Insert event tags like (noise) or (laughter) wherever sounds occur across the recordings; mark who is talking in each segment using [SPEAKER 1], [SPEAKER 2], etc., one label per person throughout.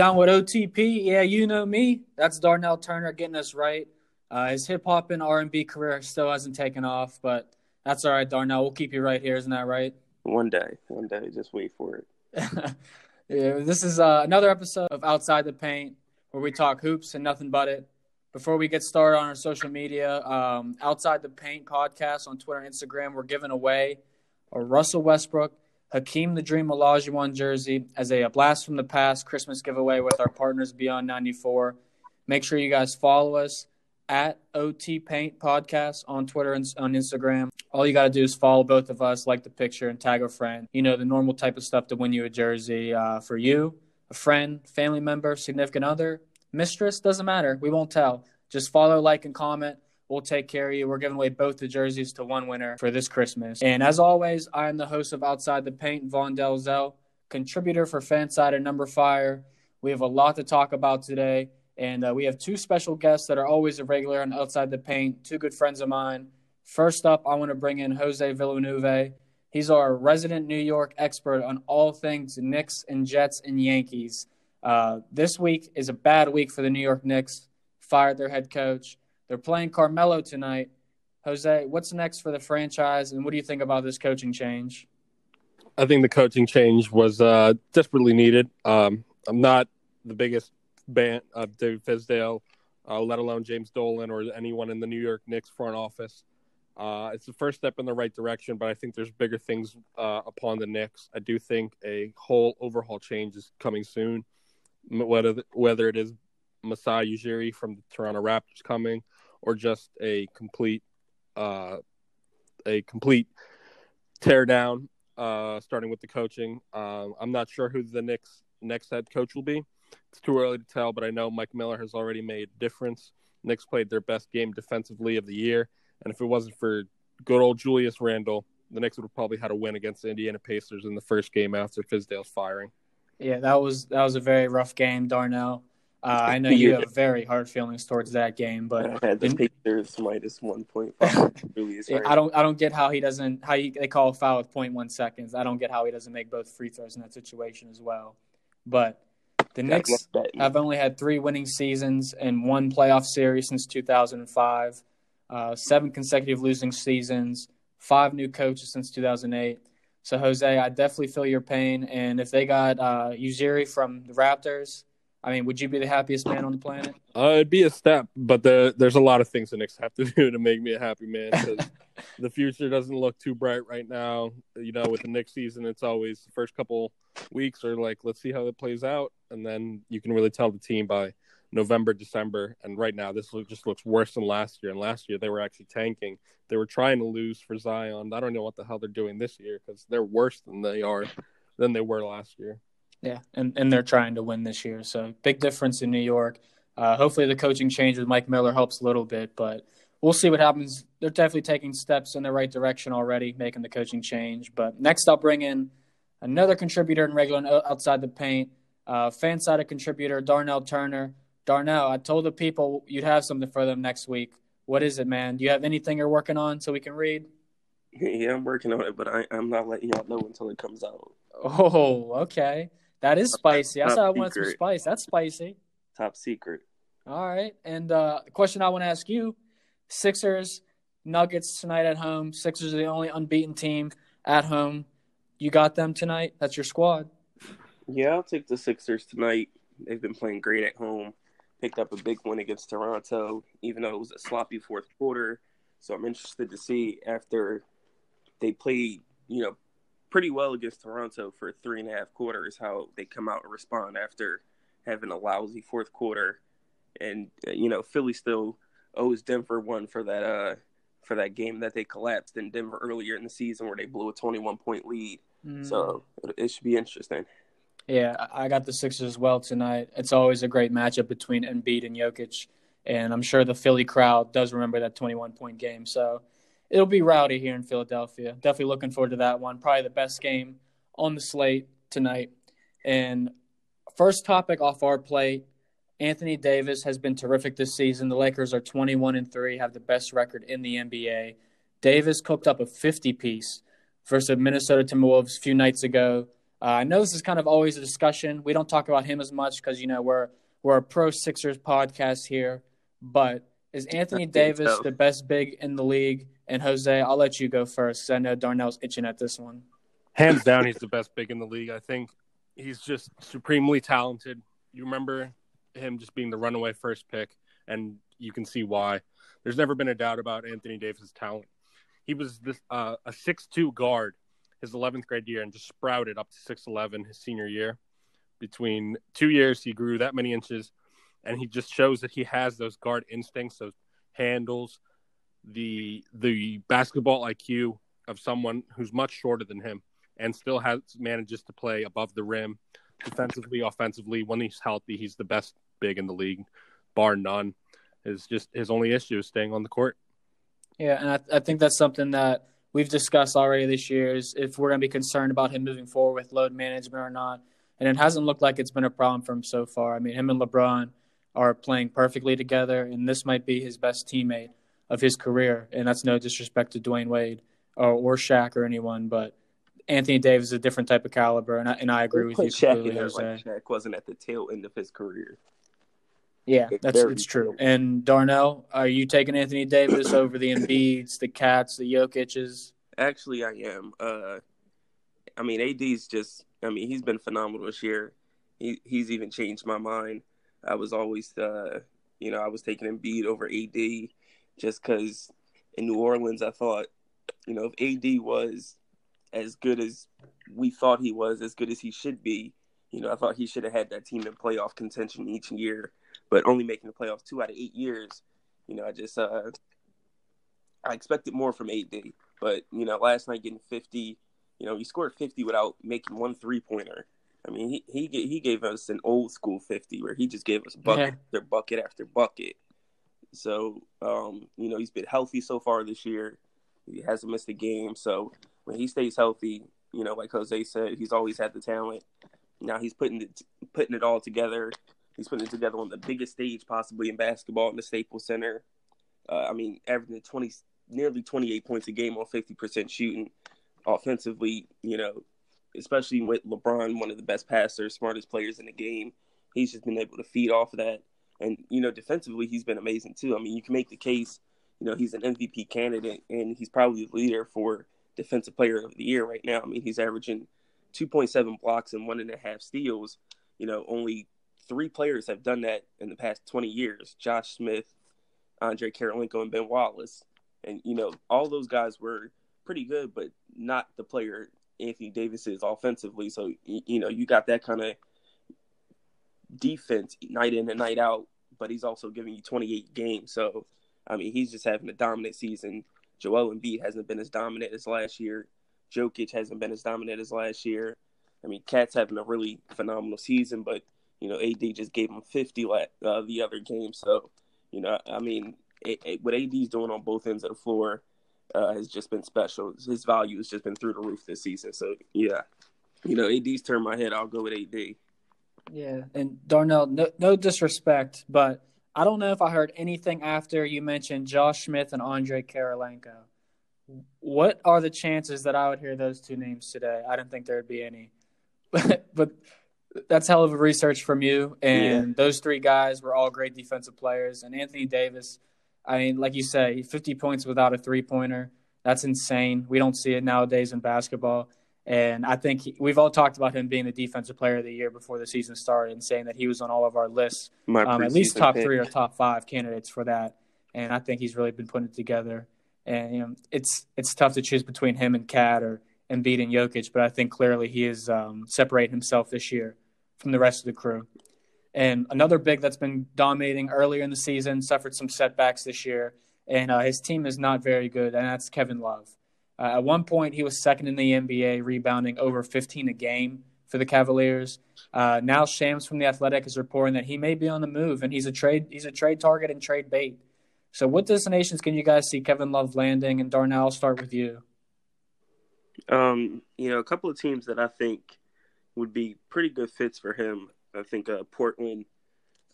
[SPEAKER 1] Down with OTP, yeah, you know me. That's Darnell Turner getting us right. Uh, his hip hop and R and B career still hasn't taken off, but that's all right, Darnell. We'll keep you right here, isn't that right?
[SPEAKER 2] One day, one day, just wait for it. (laughs)
[SPEAKER 1] yeah, this is uh, another episode of Outside the Paint where we talk hoops and nothing but it. Before we get started on our social media, um, Outside the Paint podcast on Twitter and Instagram, we're giving away a Russell Westbrook Hakeem the Dream Olajuwon jersey as a, blast from the past Christmas giveaway with our partners Beyond 94. Make sure you guys follow us at OT Paint Podcast on Twitter and on Instagram. All you got to do is follow both of us, like the picture, and tag a friend. You know, the normal type of stuff to win you a jersey uh, for you, a friend, family member, significant other, mistress, doesn't matter. We won't tell. Just follow, like, and comment. We'll take care of you. We're giving away both the jerseys to one winner for this Christmas. And as always, I am the host of Outside the Paint, Von Delzell, contributor for Fanside and Number Fire. We have a lot to talk about today. And uh, we have two special guests that are always a regular on Outside the Paint, two good friends of mine. First up, I want to bring in Jose Villanueva. He's our resident New York expert on all things Knicks and Jets and Yankees. Uh, this week is a bad week for the New York Knicks. Fired their head coach. They're playing Carmelo tonight. Jose, what's next for the franchise, and what do you think about this coaching change?
[SPEAKER 3] I think the coaching change was uh, desperately needed. Um, I'm not the biggest fan of David Fizdale, uh, let alone James Dolan or anyone in the New York Knicks front office. Uh, it's the first step in the right direction, but I think there's bigger things uh, upon the Knicks. I do think a whole overhaul change is coming soon, whether whether it is Masai Ujiri from the Toronto Raptors coming, or just a complete uh, a complete tear down, uh, starting with the coaching. Um, I'm not sure who the Knicks next head coach will be. It's too early to tell, but I know Mike Miller has already made a difference. Knicks played their best game defensively of the year, and if it wasn't for good old Julius Randle, the Knicks would have probably had a win against the Indiana Pacers in the first game after Fizdale's firing.
[SPEAKER 1] Yeah, that was that was a very rough game, Darnell. Uh, I know you have very hard feelings towards that game, but
[SPEAKER 2] I (laughs) had the Pacers minus one point five. (laughs)
[SPEAKER 1] I don't, I don't get how he doesn't. How he, they call a foul with 0.1 seconds. I don't get how he doesn't make both free throws in that situation as well. But the Knicks have only had three winning seasons and one playoff series since 2005. Uh, seven consecutive losing seasons, five new coaches since 2008. So Jose, I definitely feel your pain. And if they got uh, Ujiri from the Raptors I mean, would you be the happiest man on the planet?
[SPEAKER 3] Uh, it'd be a step, but the, there's a lot of things the Knicks have to (laughs) do to make me a happy man. (laughs) The future doesn't look too bright right now. You know, with the Knicks season, it's always the first couple weeks are like, let's see how it plays out, and then you can really tell the team by November, December. And right now, this look, just looks worse than last year. And last year, they were actually tanking. They were trying to lose for Zion. I don't know what the hell they're doing this year because they're worse than they are than they were last year.
[SPEAKER 1] Yeah, and, and they're trying to win this year. So big difference in New York. Uh, hopefully the coaching change with Mike Miller helps a little bit, but we'll see what happens. They're definitely taking steps in the right direction already, making the coaching change. But next, I'll bring in another contributor and regular outside the paint, uh, fan sided contributor Darnell Turner. Darnell, I told the people you'd have something for them next week. What is it, man? Do you have anything you're working on so we can read? (laughs)
[SPEAKER 2] Yeah, I'm working on it, but I, I'm not letting y'all know until it comes out.
[SPEAKER 1] Oh, okay. That is spicy. I said I wanted some spice. That's spicy.
[SPEAKER 2] Top secret.
[SPEAKER 1] All right. And uh, the question I want to ask you Sixers, Nuggets tonight at home. Sixers are the only unbeaten team at home. You got them tonight? That's your squad.
[SPEAKER 2] Yeah, I'll take the Sixers tonight. They've been playing great at home. Picked up a big win against Toronto, even though it was a sloppy fourth quarter. So I'm interested to see after they play, you know, pretty well against Toronto for three and a half quarters. How they come out and respond after having a lousy fourth quarter, and uh, you know Philly still owes Denver one for that uh for that game that they collapsed in Denver earlier in the season where they blew a 21 point lead. Mm. So it should be interesting.
[SPEAKER 1] Yeah, I got the Sixers as well tonight. It's always a great matchup between Embiid and Jokic, and I'm sure the Philly crowd does remember that 21 point game. So it'll be rowdy here in Philadelphia. Definitely looking forward to that one. Probably the best game on the slate tonight. And first topic off our plate Anthony Davis has been terrific this season. The Lakers are 21 and 3, have the best record in the NBA. Davis cooked up a 50 piece versus Minnesota Timberwolves a few nights ago. Uh, I know this is kind of always a discussion. We don't talk about him as much because you know we're we're a pro Sixers podcast here. But is Anthony Davis
[SPEAKER 2] so.
[SPEAKER 1] the best big in the league? And Jose, I'll let you go first. 'cause I know Darnell's itching at this one.
[SPEAKER 3] Hands down, he's the best big in the league. I think he's just supremely talented. You remember him just being the runaway first pick, and you can see why. There's never been a doubt about Anthony Davis' talent. He was this uh, a six-two guard his 11th grade year and just sprouted up to 6'11 his senior year. Between two years, he grew that many inches, and he just shows that he has those guard instincts, those handles, the the basketball IQ of someone who's much shorter than him, and still has manages to play above the rim, defensively, offensively. When he's healthy, he's the best big in the league, bar none. Is just his only issue is staying on the court.
[SPEAKER 1] Yeah, and I, I think that's something that we've discussed already this year is if we're going to be concerned about him moving forward with load management or not. And it hasn't looked like it's been a problem for him so far. I mean, him and LeBron are playing perfectly together, and this might be his best teammate of his career. And that's no disrespect to Dwyane Wade or, or Shaq or anyone, but Anthony Davis is a different type of caliber, and I, and I agree with you
[SPEAKER 2] Shaq
[SPEAKER 1] completely,
[SPEAKER 2] there like Shaq wasn't at the tail end of his career.
[SPEAKER 1] Yeah,
[SPEAKER 2] It's
[SPEAKER 1] that's it's true.
[SPEAKER 2] true.
[SPEAKER 1] And Darnell, are you taking Anthony Davis (coughs) over the Embiids, the Cats, the Jokic's?
[SPEAKER 2] Actually, I am. Uh, I mean, AD's just. I mean, he's been phenomenal this year. He he's even changed my mind. I was always, uh, you know, I was taking Embiid over AD, just because in New Orleans, I thought, you know, if AD was as good as we thought he was, as good as he should be, you know, I thought he should have had that team in playoff contention each year, but only making the playoffs two out of eight years. You know, I just, uh, I expected more from AD. But you know, last night getting fifty, you know, he scored fifty without making one three pointer. I mean, he he he gave us an old school fifty where he just gave us bucket after bucket after bucket. So, um, you know, he's been healthy so far this year. He hasn't missed a game. So when he stays healthy, you know, like Jose said, he's always had the talent. Now he's putting it putting it all together. He's putting it together on the biggest stage possibly in basketball in the Staples Center. Uh, I mean, averaging twenty nearly twenty eight points a game on fifty percent shooting. Offensively, you know, especially with LeBron, one of the best passers, smartest players in the game. He's just been able to feed off of that. And, you know, defensively, he's been amazing too. I mean, you can make the case, you know, he's an MVP candidate and he's probably the leader for Defensive Player of the Year right now. I mean, he's averaging 2.7 blocks and one and a half steals. You know, only three players have done that in the past 20 years Josh Smith, Andrei Kirilenko, and Ben Wallace. And, you know, all those guys were pretty good, but not the player Anthony Davis is offensively. So, you know, you got that kind of defense night in and night out, but he's also giving you 28 games. So, I mean, he's just having a dominant season. Joel Embiid hasn't been as dominant as last year. Jokic hasn't been as dominant as last year. I mean, Cat's having a really phenomenal season, but you know, AD just gave him 50 la- uh, the other game. So, you know, I mean, it, it, what AD's doing on both ends of the floor uh, has just been special. His value has just been through the roof this season. So, yeah, you know, AD's turned my head. I'll go with AD.
[SPEAKER 1] Yeah, and Darnell, no, no disrespect, but I don't know if I heard anything after you mentioned Josh Smith and Andrei Kirilenko. What are the chances that I would hear those two names today? I didn't think there would be any, but, (laughs) but that's hell of a research from you. And
[SPEAKER 2] Yeah.
[SPEAKER 1] those three guys were all great defensive players. And Anthony Davis, I mean, like you say, 50 points without a three pointer. That's insane. We don't see it nowadays in basketball. And I think he, we've all talked about him being the defensive player of the year before the season started and saying that he was on all of our lists, um, at least top
[SPEAKER 2] pick.
[SPEAKER 1] three or top five candidates for that. And I think he's really been putting it together. And you know, it's it's tough to choose between him and Cat or Embiid and Jokic, but I think clearly he is um, separating himself this year from the rest of the crew. And another big that's been dominating earlier in the season suffered some setbacks this year, and uh, his team is not very good, and that's Kevin Love. Uh, at one point, he was second in the NBA, rebounding over 15 a game for the Cavaliers. Uh, now, Shams from the Athletic is reporting that he may be on the move, and he's a trade he's a trade target and trade bait. So, what destinations can you guys see Kevin Love landing? And Darnell, I'll start with you.
[SPEAKER 2] Um, you know, a couple of teams that I think would be pretty good fits for him. I think uh, Portland,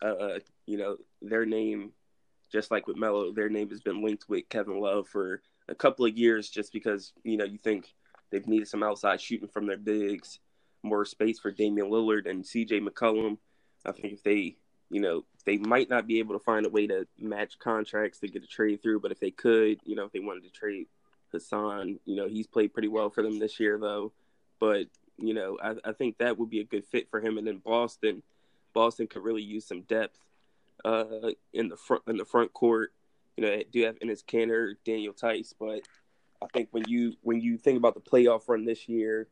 [SPEAKER 2] uh, you know, their name, just like with Melo, their name has been linked with Kevin Love for a couple of years just because, you know, you think they've needed some outside shooting from their bigs. more space for Damian Lillard and CJ McCollum. I think if they, you know, they might not be able to find a way to match contracts to get a trade through, but if they could, you know, if they wanted to trade Hassan, you know, he's played pretty well for them this year though. But, you know, I, I think that would be a good fit for him. And then Boston, Boston could really use some depth uh, in the front in the front court. You know, do have Enes Kanter, Daniel Theis, but I think when you when you think about the playoff run this year,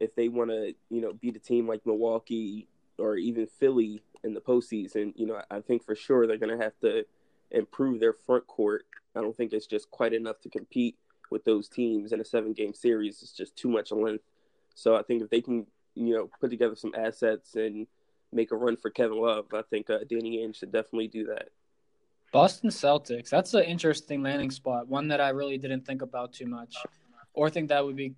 [SPEAKER 2] if they want to, you know, beat a team like Milwaukee or even Philly in the postseason, you know, I think for sure they're going to have to improve their front court. I don't think it's just quite enough to compete with those teams in a seven game series. It's just too much length. So I think if they can, you know, put together some assets and make a run for Kevin Love, I think uh, Danny Ainge should definitely do that.
[SPEAKER 1] Boston Celtics. That's an interesting landing spot. One that I really didn't think about too much, or think that would be.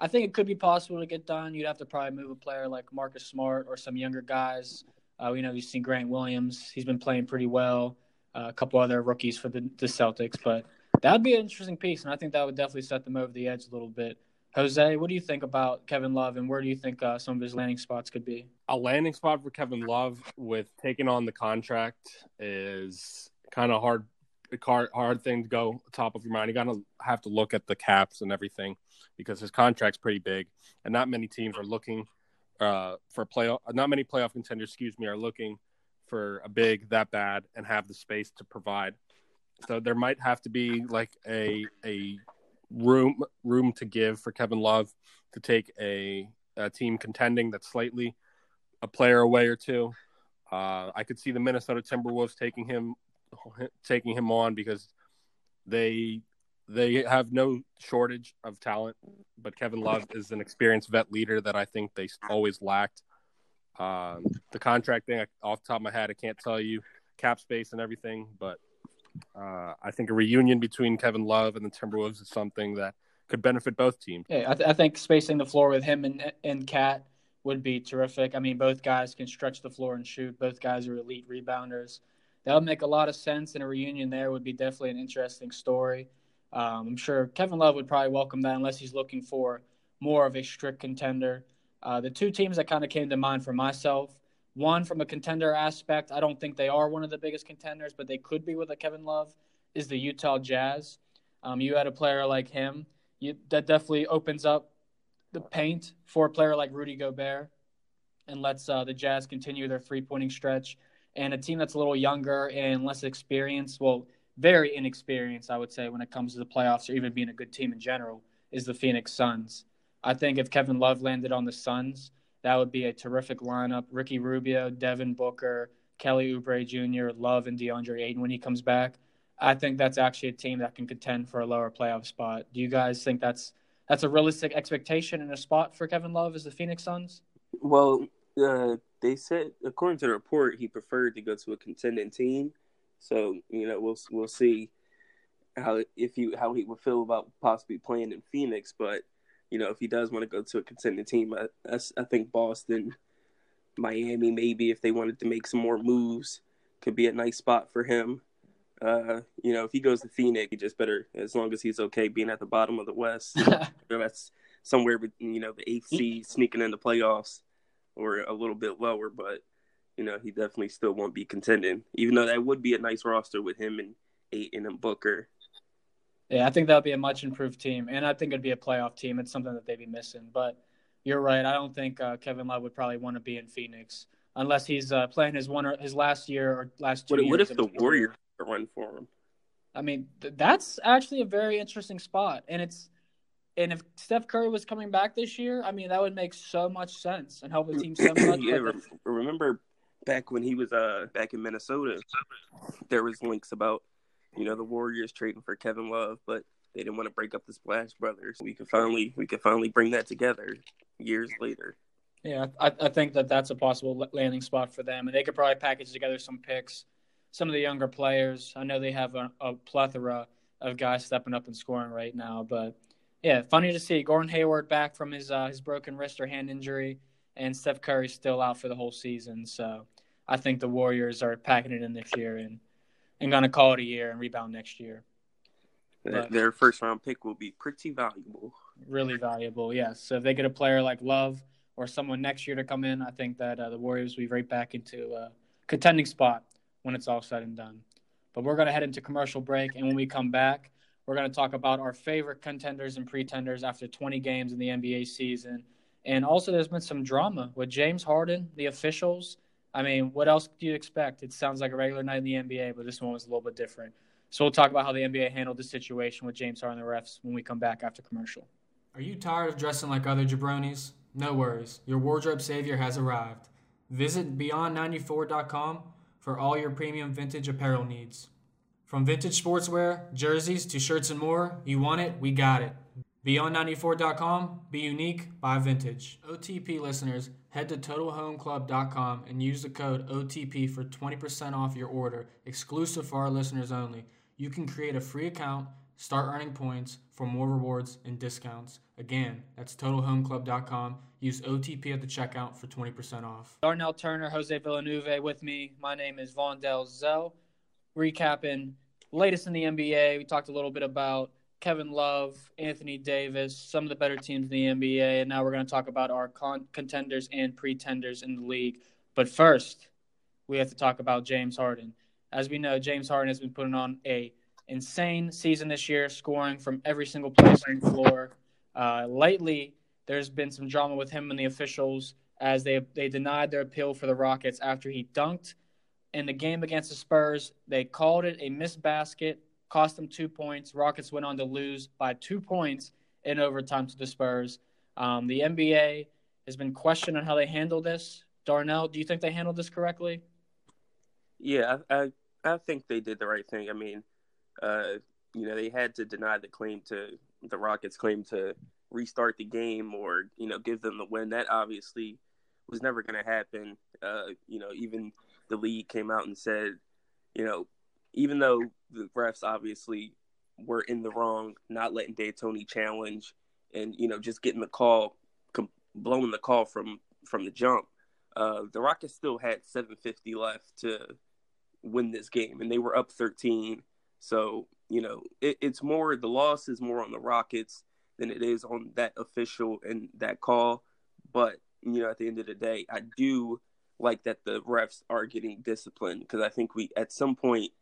[SPEAKER 1] I think it could be possible to get done. You'd have to probably move a player like Marcus Smart or some younger guys. Uh, we know you've seen Grant Williams. He's been playing pretty well. Uh, a couple other rookies for the, the Celtics, but that would be an interesting piece, and I think that would definitely set them over the edge a little bit. Jose, what do you think about Kevin Love, and where do you think uh, some of his landing spots could be?
[SPEAKER 3] A landing spot for Kevin Love with taking on the contract is kind of hard, hard, hard thing to go top of your mind. You got to have to look at the caps and everything because his contract's pretty big, and not many teams are looking uh, for playoff. Not many playoff contenders, excuse me, are looking for a big that bad and have the space to provide. So there might have to be like a a room room to give for Kevin Love to take a, a team contending that's slightly a player away or two. Uh, I could see the Minnesota Timberwolves taking him taking him on because they they have no shortage of talent, but Kevin Love is an experienced vet leader that I think they always lacked. Um, the contract thing, off the top of my head, I can't tell you cap space and everything, but uh, I think a reunion between Kevin Love and the Timberwolves is something that could benefit both teams.
[SPEAKER 1] Yeah, I, th- I think spacing the floor with him and and Cat would be terrific. I mean, both guys can stretch the floor and shoot. Both guys are elite rebounders. That would make a lot of sense, and a reunion there would be definitely an interesting story. Um, I'm sure Kevin Love would probably welcome that unless he's looking for more of a strict contender. Uh, the two teams that kind of came to mind for myself one, from a contender aspect, I don't think they are one of the biggest contenders, but they could be with a Kevin Love, is the Utah Jazz. Um, you had a player like him, you, that definitely opens up the paint for a player like Rudy Gobert and lets uh, the Jazz continue their three pointing stretch. And a team that's a little younger and less experienced, well, very inexperienced, I would say, when it comes to the playoffs or even being a good team in general, is the Phoenix Suns. I think if Kevin Love landed on the Suns, that would be a terrific lineup. Ricky Rubio, Devin Booker, Kelly Oubre Jr., Love, and DeAndre Ayton when he comes back. I think that's actually a team that can contend for a lower playoff spot. Do you guys think that's that's a realistic expectation in a spot for Kevin Love as the Phoenix Suns?
[SPEAKER 2] Well, uh, they said according to the report, he preferred to go to a contending team. So you know, we'll we'll see how if you how he would feel about possibly playing in Phoenix. But you know, if he does want to go to a contending team, I, I, I think Boston, Miami, maybe if they wanted to make some more moves, could be a nice spot for him. Uh, you know, if he goes to Phoenix, he just better, as long as he's okay being at the bottom of the West. (laughs) you know, that's somewhere, you know, the eighth seed sneaking in the playoffs or a little bit lower, but you know, he definitely still won't be contending. Even though that would be a nice roster with him and Ayton and Booker.
[SPEAKER 1] Yeah, I think that would be a much improved team, and I think it'd be a playoff team. It's something that they'd be missing. But you're right. I don't think uh, Kevin Love would probably want to be in Phoenix unless he's uh, playing his one or his last year or last two
[SPEAKER 2] what,
[SPEAKER 1] years.
[SPEAKER 2] What if the Warriors run for him?
[SPEAKER 1] I mean, th- that's actually a very interesting spot, and it's and if Steph Curry was coming back this year, I mean, that would make so much sense and help the team so (clears throat) much.
[SPEAKER 2] yeah, re- remember back when he was uh back in Minnesota, there was links about you know the Warriors trading for Kevin Love, but they didn't want to break up the Splash Brothers. We could finally we could finally bring that together years later.
[SPEAKER 1] Yeah, I, I think that that's a possible landing spot for them, and they could probably package together some picks, some of the younger players. I know they have a, a plethora of guys stepping up and scoring right now, but yeah, funny to see Gordon Hayward back from his uh, his broken wrist or hand injury, and Steph Curry still out for the whole season. So I think the Warriors are packing it in this year and and going to call it a year and rebound next year.
[SPEAKER 2] But Their first round pick will be pretty valuable.
[SPEAKER 1] Really valuable, yes. So if they get a player like Love or someone next year to come in, I think that uh, the Warriors will be right back into a contending spot when it's all said and done. But we're going to head into commercial break, and when we come back, we're going to talk about our favorite contenders and pretenders after 20 games in the NBA season. And also, there's been some drama with James Harden, the officials. I mean, what else do you expect? It sounds like a regular night in the NBA, but this one was a little bit different. So we'll talk about how the NBA handled the situation with James Harden and the refs when we come back after commercial.
[SPEAKER 4] Are you tired of dressing like other jabronis? No worries, your wardrobe savior has arrived. Visit Beyond94.com for all your premium vintage apparel needs. From vintage sportswear, jerseys to shirts and more, you want it, we got it. Beyond94.com, be unique, buy vintage. OTP listeners, head to TotalHomeClub.com and use the code OTP for 20% off your order, exclusive for our listeners only. You can create a free account, start earning points for more rewards and discounts. Again, that's TotalHomeClub.com. Use OTP at the checkout for 20% off.
[SPEAKER 1] Darnell Turner, Jose Villanueva with me. My name is Vaughn Zell. Recapping latest in the NBA, we talked a little bit about Kevin Love, Anthony Davis, some of the better teams in the NBA, and now we're going to talk about our con- contenders and pretenders in the league. But first, we have to talk about James Harden. As we know, James Harden has been putting on a insane season this year, scoring from every single place on the floor. Uh, lately, there's been some drama with him and the officials as they they denied their appeal for the Rockets after he dunked in the game against the Spurs. They called it a missed basket cost them two points. Rockets went on to lose by two points in overtime to the Spurs. Um, the NBA has been questioned on how they handle this. Darnell, do you think they handled this correctly?
[SPEAKER 2] Yeah, I I, I think they did the right thing. I mean, uh, you know, they had to deny the claim to the Rockets' claim to restart the game or you know give them the win. That obviously was never going to happen. Uh, you know, even the league came out and said, you know, even though the refs obviously were in the wrong, not letting D'Antoni challenge, and you know just getting the call, com- blowing the call from from the jump. Uh, the Rockets still had 750 left to win this game, and they were up 13. So you know it, it's more the loss is more on the Rockets than it is on that official and that call. But you know at the end of the day, I do like that the refs are getting disciplined because I think we at some point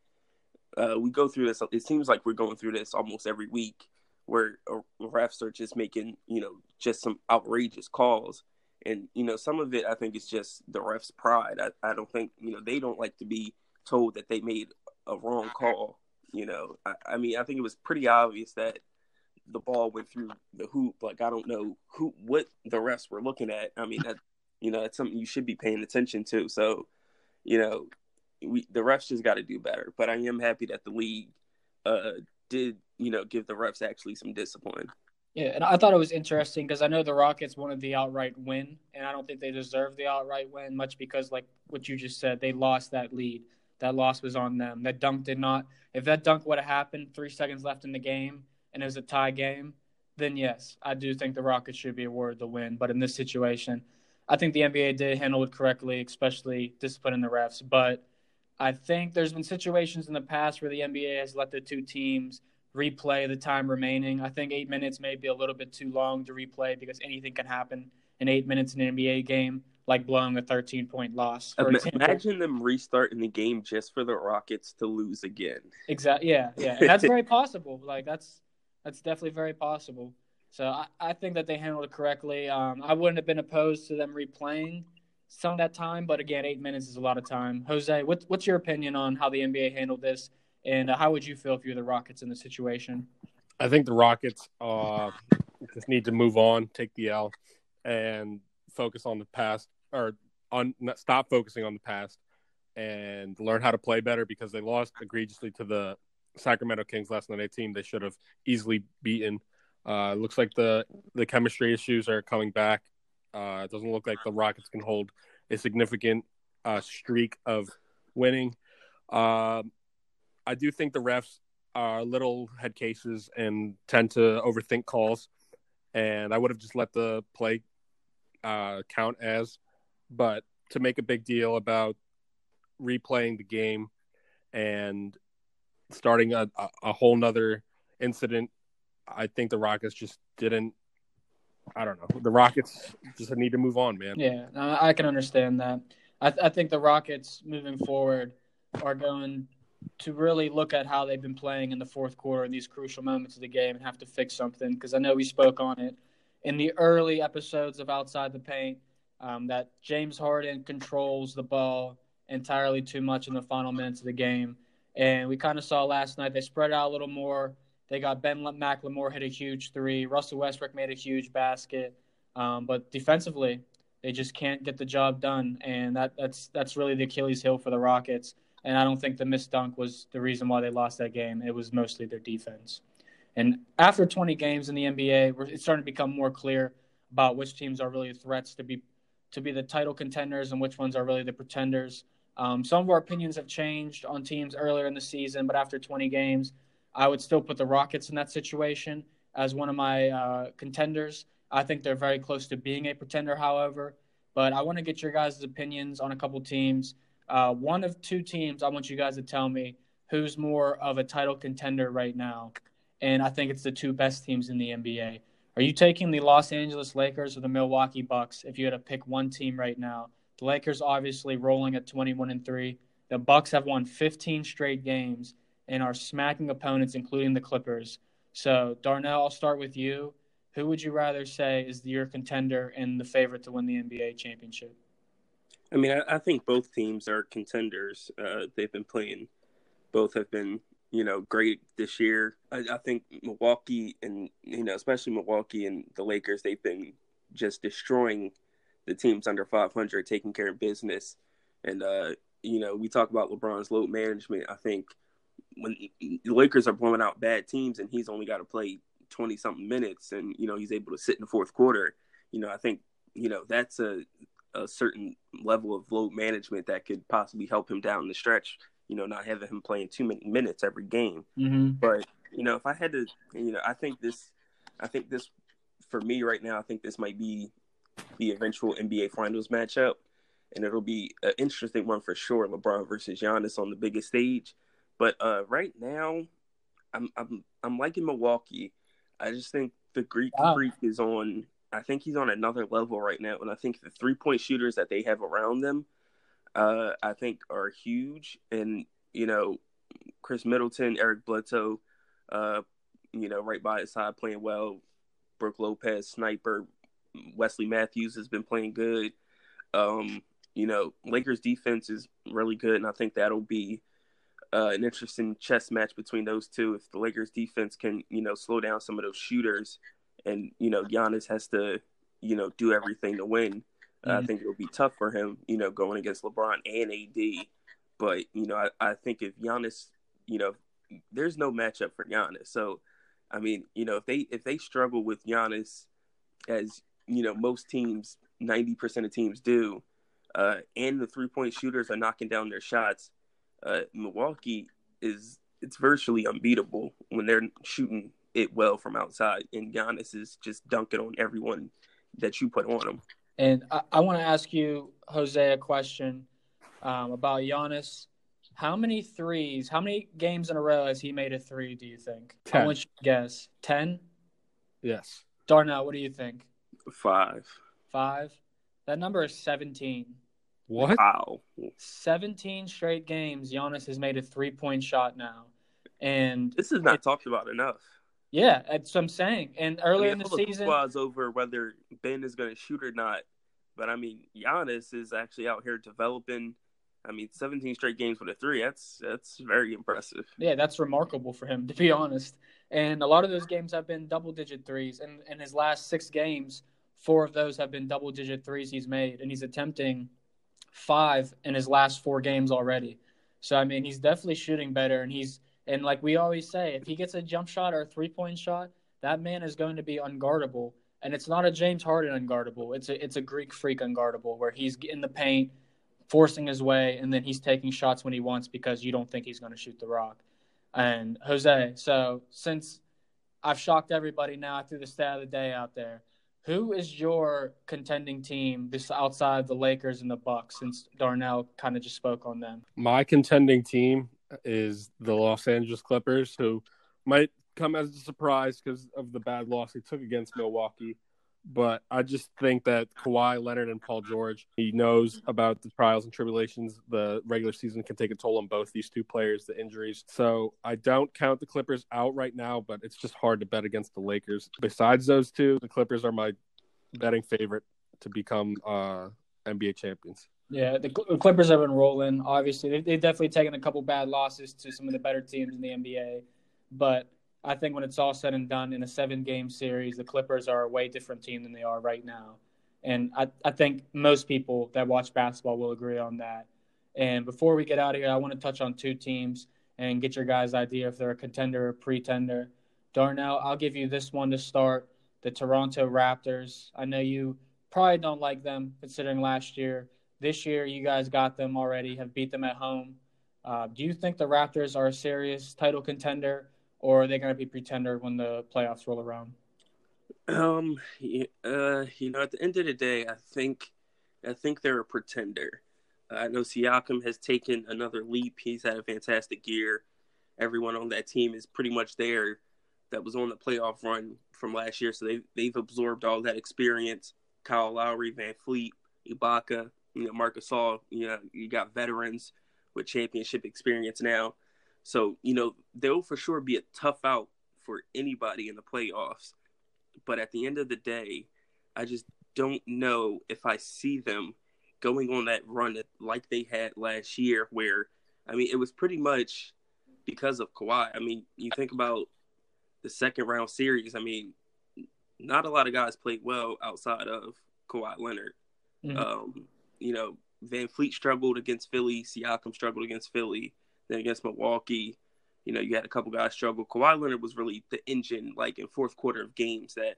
[SPEAKER 2] uh, we go through this. It seems like we're going through this almost every week, where refs are just making you know just some outrageous calls, and you know some of it I think is just the refs' pride. I, I don't think you know they don't like to be told that they made a wrong call. You know, I, I mean I think it was pretty obvious that the ball went through the hoop. Like I don't know who what the refs were looking at. I mean that you know that's something you should be paying attention to. So you know we the refs just got to do better. But I am happy that the league uh, did you know give the refs actually some discipline.
[SPEAKER 1] Yeah, and I thought it was interesting because I know the Rockets wanted the outright win, and I don't think they deserve the outright win much because, like what you just said, they lost that lead. That loss was on them. That dunk did not. If that dunk would have happened three seconds left in the game and it was a tie game, then yes, I do think the Rockets should be awarded the win. But in this situation, I think the NBA did handle it correctly, especially disciplining the refs. But I think there's been situations in the past where the NBA has let the two teams replay the time remaining. I think eight minutes may be a little bit too long to replay because anything can happen in eight minutes in an NBA game, like blowing a 13 point loss.
[SPEAKER 2] Imagine them restarting the game just for the Rockets to lose again.
[SPEAKER 1] Exactly. Yeah, yeah, and that's very possible. Like that's that's definitely very possible. So I, I think that they handled it correctly. Um, I wouldn't have been opposed to them replaying some of that time, but again, eight minutes is a lot of time. Jose, what's what's your opinion on how the NBA handled this, and uh, how would you feel if you're the Rockets in the situation?
[SPEAKER 3] I think the Rockets uh, just need to move on, take the L, and focus on the past, or on stop focusing on the past, and learn how to play better because they lost egregiously to the Sacramento Kings last night. Team they should have easily beaten. Uh, looks like the the chemistry issues are coming back. Uh, it doesn't look like the Rockets can hold a significant uh, streak of winning. Uh, I do think the refs are little head cases and tend to overthink calls, and I would have just let the play uh, count as. But to make a big deal about replaying the game and starting a, a whole nother incident, I think the Rockets just didn't I don't know. The Rockets just need to move on, man.
[SPEAKER 1] Yeah, I can understand that. I, th- I think the Rockets moving forward are going to really look at how they've been playing in the fourth quarter in these crucial moments of the game and have to fix something because I know we spoke on it in the early episodes of Outside the Paint um, that James Harden controls the ball entirely too much in the final minutes of the game. And we kind of saw last night they spread out a little more. They got Ben McLemore hit a huge three. Russell Westbrook made a huge basket. Um, but defensively, they just can't get the job done, and that, that's that's really the Achilles heel for the Rockets. And I don't think the missed dunk was the reason why they lost that game. It was mostly their defense. And after 20 games in the NBA, it's starting to become more clear about which teams are really threats to be to be the title contenders and which ones are really the pretenders. Um, some of our opinions have changed on teams earlier in the season, but after 20 games, I would still put the Rockets in that situation as one of my uh, contenders. I think they're very close to being a pretender, however. But I want to get your guys' opinions on a couple teams. Uh, one of two teams, I want you guys to tell me who's more of a title contender right now. And I think it's the two best teams in the NBA. Are you taking the Los Angeles Lakers or the Milwaukee Bucks if you had to pick one team right now? The Lakers obviously rolling at 21 and 3. The Bucks have won 15 straight games and are smacking opponents including the Clippers. So, Darnell, I'll start with you. Who would you rather say is your contender and the favorite to win the NBA championship?
[SPEAKER 2] I mean, I, I think both teams are contenders. Uh, they've been playing, both have been you know, great this year. I, I, think Milwaukee and you know, especially Milwaukee and the Lakers, they've been just destroying the teams under 500, taking care of business. And uh, you know, we talk about LeBron's load management. I think when the Lakers are blowing out bad teams and he's only got to play 20 something minutes, and you know, he's able to sit in the fourth quarter. You know, I think you know that's a a certain level of load management that could possibly help him down the stretch you know, not having him playing too many minutes every game.
[SPEAKER 1] Mm-hmm.
[SPEAKER 2] But you know, if I had to, you know, I think this, I think this, for me right now, I think this might be the eventual NBA Finals matchup, and it'll be an interesting one for sure. LeBron versus Giannis on the biggest stage. But uh, right now, I'm I'm I'm liking Milwaukee. I just think the Greek wow. Freak is on. I think he's on another level right now, and I think the three point shooters that they have around them uh, I think are huge. And, you know, Khris Middleton, Eric Bledsoe, uh, you know, right by his side playing well. Brook Lopez, sniper. Wesley Matthews has been playing good. Um, you know, Lakers defense is really good, and I think that'll be uh, an interesting chess match between those two. If the Lakers defense can, you know, slow down some of those shooters, and you know, Giannis has to, you know, do everything to win. Mm-hmm. I think it'll be tough for him, you know, going against LeBron and AD. But you know, I, I think if Giannis, you know, there's no matchup for Giannis. So, I mean, you know, if they if they struggle with Giannis, as you know, most teams, ninety percent of teams do, uh, and the three point shooters are knocking down their shots, uh, Milwaukee is it's virtually unbeatable when they're shooting it well from outside, and Giannis is just dunking on everyone that you put on him.
[SPEAKER 1] And I, I want to ask you, Jose, a question um, about Giannis. How many threes, how many games in a row has he made a three, do you think?
[SPEAKER 3] Ten.
[SPEAKER 1] I want you to guess. Ten?
[SPEAKER 3] Yes.
[SPEAKER 1] Darnell, what do you think?
[SPEAKER 2] Five.
[SPEAKER 1] Five? That number is 17.
[SPEAKER 3] What?
[SPEAKER 2] Wow.
[SPEAKER 1] 17 straight games, Giannis has made a three point shot now. And
[SPEAKER 2] this is not it, talked about enough.
[SPEAKER 1] Yeah, that's what I'm saying. And earlier I mean, in the season,
[SPEAKER 2] was over whether Ben is going to shoot or not. But I mean, Giannis is actually out here developing. I mean, 17 straight games with a three. That's that's very impressive.
[SPEAKER 1] Yeah, that's remarkable for him, (laughs) to be honest. And a lot of those games have been double digit threes. And in his last six games, four of those have been double digit threes he's made. And he's attempting five in his last four games already. So I mean, he's definitely shooting better, and he's and like we always say, if he gets a jump shot or a three point shot, that man is going to be unguardable. And it's not a James Harden unguardable. It's a it's a Greek freak unguardable where he's in the paint, forcing his way, and then he's taking shots when he wants because you don't think he's going to shoot the rock. And Jose, so since I've shocked everybody now through the stat of the day out there, who is your contending team outside the Lakers and the Bucks? Since Darnell kind of just spoke on them.
[SPEAKER 3] My contending team is the Los Angeles Clippers, who might come as a surprise because of the bad loss they took against Milwaukee. But I just think that Kawhi Leonard and Paul George, he knows about the trials and tribulations. The regular season can take a toll on both these two players, the injuries. So I don't count the Clippers out right now, but it's just hard to bet against the Lakers. Besides those two, the Clippers are my betting favorite to become uh, NBA champions.
[SPEAKER 1] Yeah, the Clippers have been rolling. Obviously, they've definitely taken a couple bad losses to some of the better teams in the NBA, but I think when it's all said and done in a seven game series, the Clippers are a way different team than they are right now. And I, I think most people that watch basketball will agree on that. And before we get out of here, I want to touch on two teams and get your guys' idea if they're a contender or pretender. Darnell, I'll give you this one to start the Toronto Raptors. I know you probably don't like them considering last year. This year, you guys got them already, have beat them at home. Uh, do you think the Raptors are a serious title contender? Or are they going to be pretender when the playoffs roll around?
[SPEAKER 2] Um, uh, you know, at the end of the day, I think, I think they're a pretender. Uh, I know Siakam has taken another leap. He's had a fantastic year. Everyone on that team is pretty much there. That was on the playoff run from last year, so they they've absorbed all that experience. Kyle Lowry, Van Fleet, Ibaka, you know, Marc Gasol. You know, you got veterans with championship experience now. So, you know, they'll for sure be a tough out for anybody in the playoffs. But at the end of the day, I just don't know if I see them going on that run like they had last year, where, I mean, it was pretty much because of Kawhi. I mean, you think about the second round series, I mean, not a lot of guys played well outside of Kawhi Leonard. Mm-hmm. Um, you know, VanVleet struggled against Philly, Siakam struggled against Philly. Then against Milwaukee, you know, you had a couple guys struggle. Kawhi Leonard was really the engine, like in fourth quarter of games that,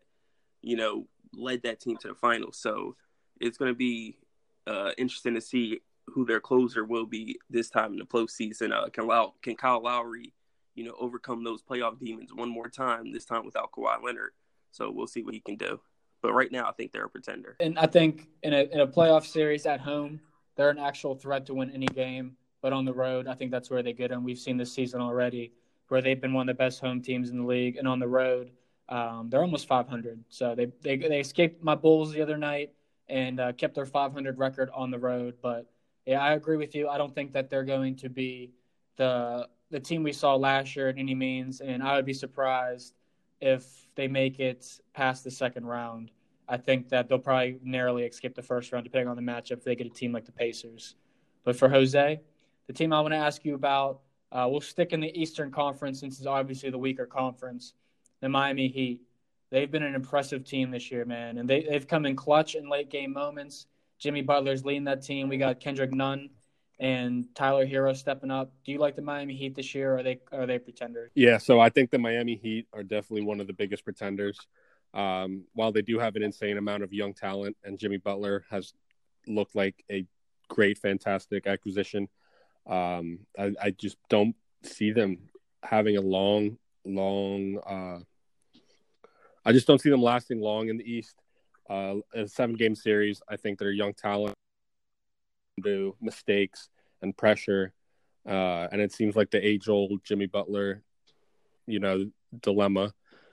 [SPEAKER 2] you know, led that team to the finals. So it's going to be uh, interesting to see who their closer will be this time in the postseason. Uh, can, Low- can Kyle Lowry, you know, overcome those playoff demons one more time, this time without Kawhi Leonard? So we'll see what he can do. But right now, I think they're a pretender.
[SPEAKER 1] And I think in a, in a playoff series at home, they're an actual threat to win any game. But on the road, I think that's where they get them. We've seen this season already where they've been one of the best home teams in the league, and on the road, um, they're almost 500. So they, they they escaped my Bulls the other night and uh, kept their 500 record on the road. But yeah, I agree with you. I don't think that they're going to be the the team we saw last year in any means, and I would be surprised if they make it past the second round. I think that they'll probably narrowly escape the first round, depending on the matchup. If they get a team like the Pacers, but for Jose, the team I want to ask you about, uh, we'll stick in the Eastern Conference since it's obviously the weaker conference. The Miami Heat. They've been an impressive team this year, man, and they, they've come in clutch in late game moments. Jimmy Butler's leading that team. We got Kendrick Nunn and Tyler Herro stepping up. Do you like the Miami Heat this year, or are they are they pretenders?
[SPEAKER 3] Yeah, so I think the Miami Heat are definitely one of the biggest pretenders. Um, while they do have an insane amount of young talent, and Jimmy Butler has looked like a great, fantastic acquisition, um, I, I just don't see them having a long, long. Uh, I just don't see them lasting long in the East. Uh, a seven game series, I think their young talent do mistakes and pressure. Uh, and it seems like the age old Jimmy Butler, you know, dilemma.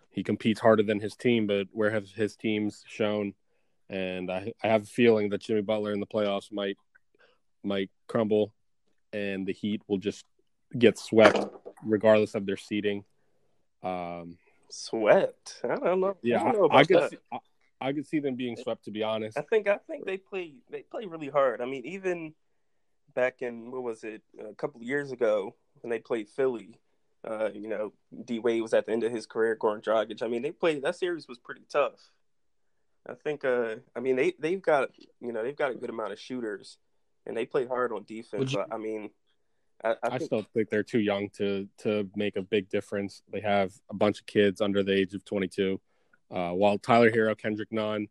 [SPEAKER 3] He competes harder than his team, but where have his teams shown? And I, I have a feeling that Jimmy Butler in the playoffs might might crumble and the Heat will just get swept regardless of their seeding. Um,
[SPEAKER 2] swept? I don't know.
[SPEAKER 3] Yeah,
[SPEAKER 2] I,
[SPEAKER 3] I, I could see, I, I, could see them being swept. To be honest,
[SPEAKER 2] I think I think they play they play really hard. I mean, even back in what was it a couple of years ago when they played Philly. Uh, you know, D Wade was at the end of his career. Goran Dragic. I mean, they played that series was pretty tough. I think. Uh, I mean, they they've got you know they've got a good amount of shooters and they play hard on defense. You, but I mean, I, I,
[SPEAKER 3] I still think they're too young to to make a big difference. They have a bunch of kids under the age of 22. Uh, while Tyler Herro, Kendrick Nunn,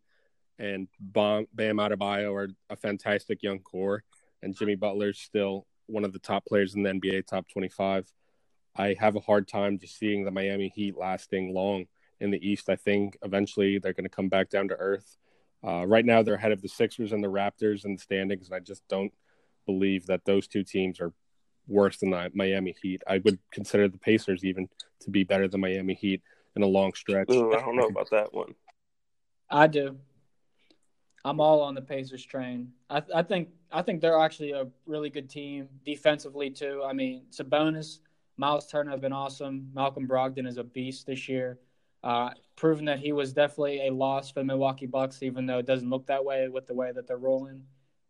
[SPEAKER 3] and Bam, Bam Adebayo are a fantastic young core, and Jimmy Butler's still one of the top players in the NBA, top 25. I have a hard time just seeing the Miami Heat lasting long in the East. I think eventually they're going to come back down to earth uh, right now, they're ahead of the Sixers and the Raptors in the standings, and I just don't believe that those two teams are worse than the Miami Heat. I would consider the Pacers even to be better than Miami Heat in a long stretch.
[SPEAKER 2] Ooh, I don't know about that one. (laughs)
[SPEAKER 1] I do. I'm all on the Pacers train. I, I think I think they're actually a really good team defensively too. I mean, Sabonis, Miles Turner have been awesome. Malcolm Brogdon is a beast this year, uh, proven that he was definitely a loss for the Milwaukee Bucks, even though it doesn't look that way with the way that they're rolling.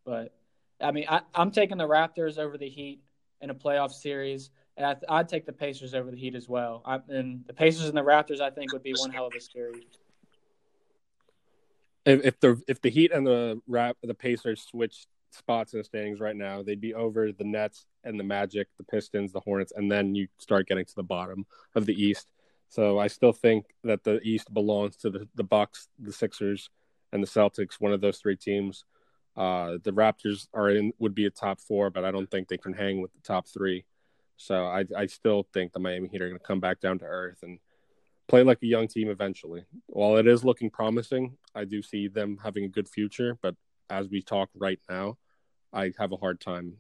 [SPEAKER 1] But I mean, I, am taking the Raptors over the Heat in a playoff series, and I, would take the Pacers over the Heat as well. I, and the Pacers and the Raptors, I think, would be one hell of a series
[SPEAKER 3] if, if the if the Heat and the rap the Pacers switch spots in the standings right now, they'd be over the Nets and the Magic, the Pistons, the Hornets, and then you start getting to the bottom of the East. So I still think that the East belongs to the the Bucks, the Sixers, and the Celtics. One of those three teams. Uh, the Raptors are in would be a top four, but I don't think they can hang with the top three. So I I still think the Miami Heat are going to come back down to earth and play like a young team eventually. While it is looking promising, I do see them having a good future. But as we talk right now, I have a hard time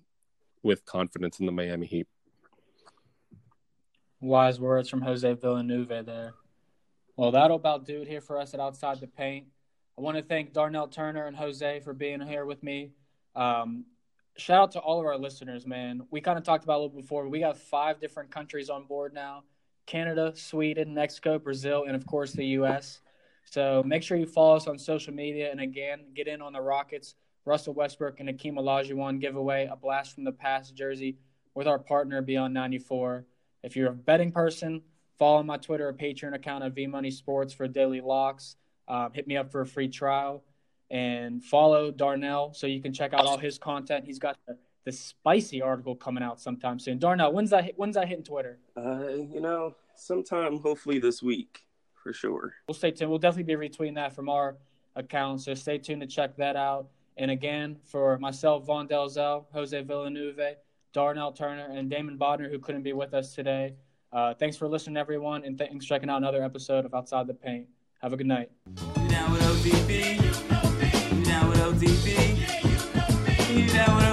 [SPEAKER 3] with confidence in the Miami Heat.
[SPEAKER 1] Wise words from Jose Villanueva there. Well, that'll about do it here for us at Outside the Paint. I want to thank Darnell Turner and Jose for being here with me. Um, shout out to all of our listeners, man. We kind of talked about a little before. We got five different countries on board now. Canada, Sweden, Mexico, Brazil, and of course the U.S. So make sure you follow us on social media. And again, get in on the Rockets, Russell Westbrook, and Akeem Olajuwon giveaway, a blast from the past jersey with our partner Beyond 94. If you're a betting person, follow my Twitter or Patreon account at VMoney Sports for daily locks. Uh, hit me up for a free trial and follow Darnell so you can check out all his content. He's got the the spicy article coming out sometime soon. Darnell, when's that? When's that hitting Twitter?
[SPEAKER 2] Uh, you know, sometime hopefully this week for sure.
[SPEAKER 1] We'll stay tuned. We'll definitely be retweeting that from our account, so stay tuned to check that out. And again, for myself, Vaughn Delzell, Jose Villanueva, Darnell Turner, and Damon Bodner, who couldn't be with us today. Uh, thanks for listening, everyone, and thanks for checking out another episode of Outside the Paint. Have a good night. Now with ODB. Now with ODB. Now with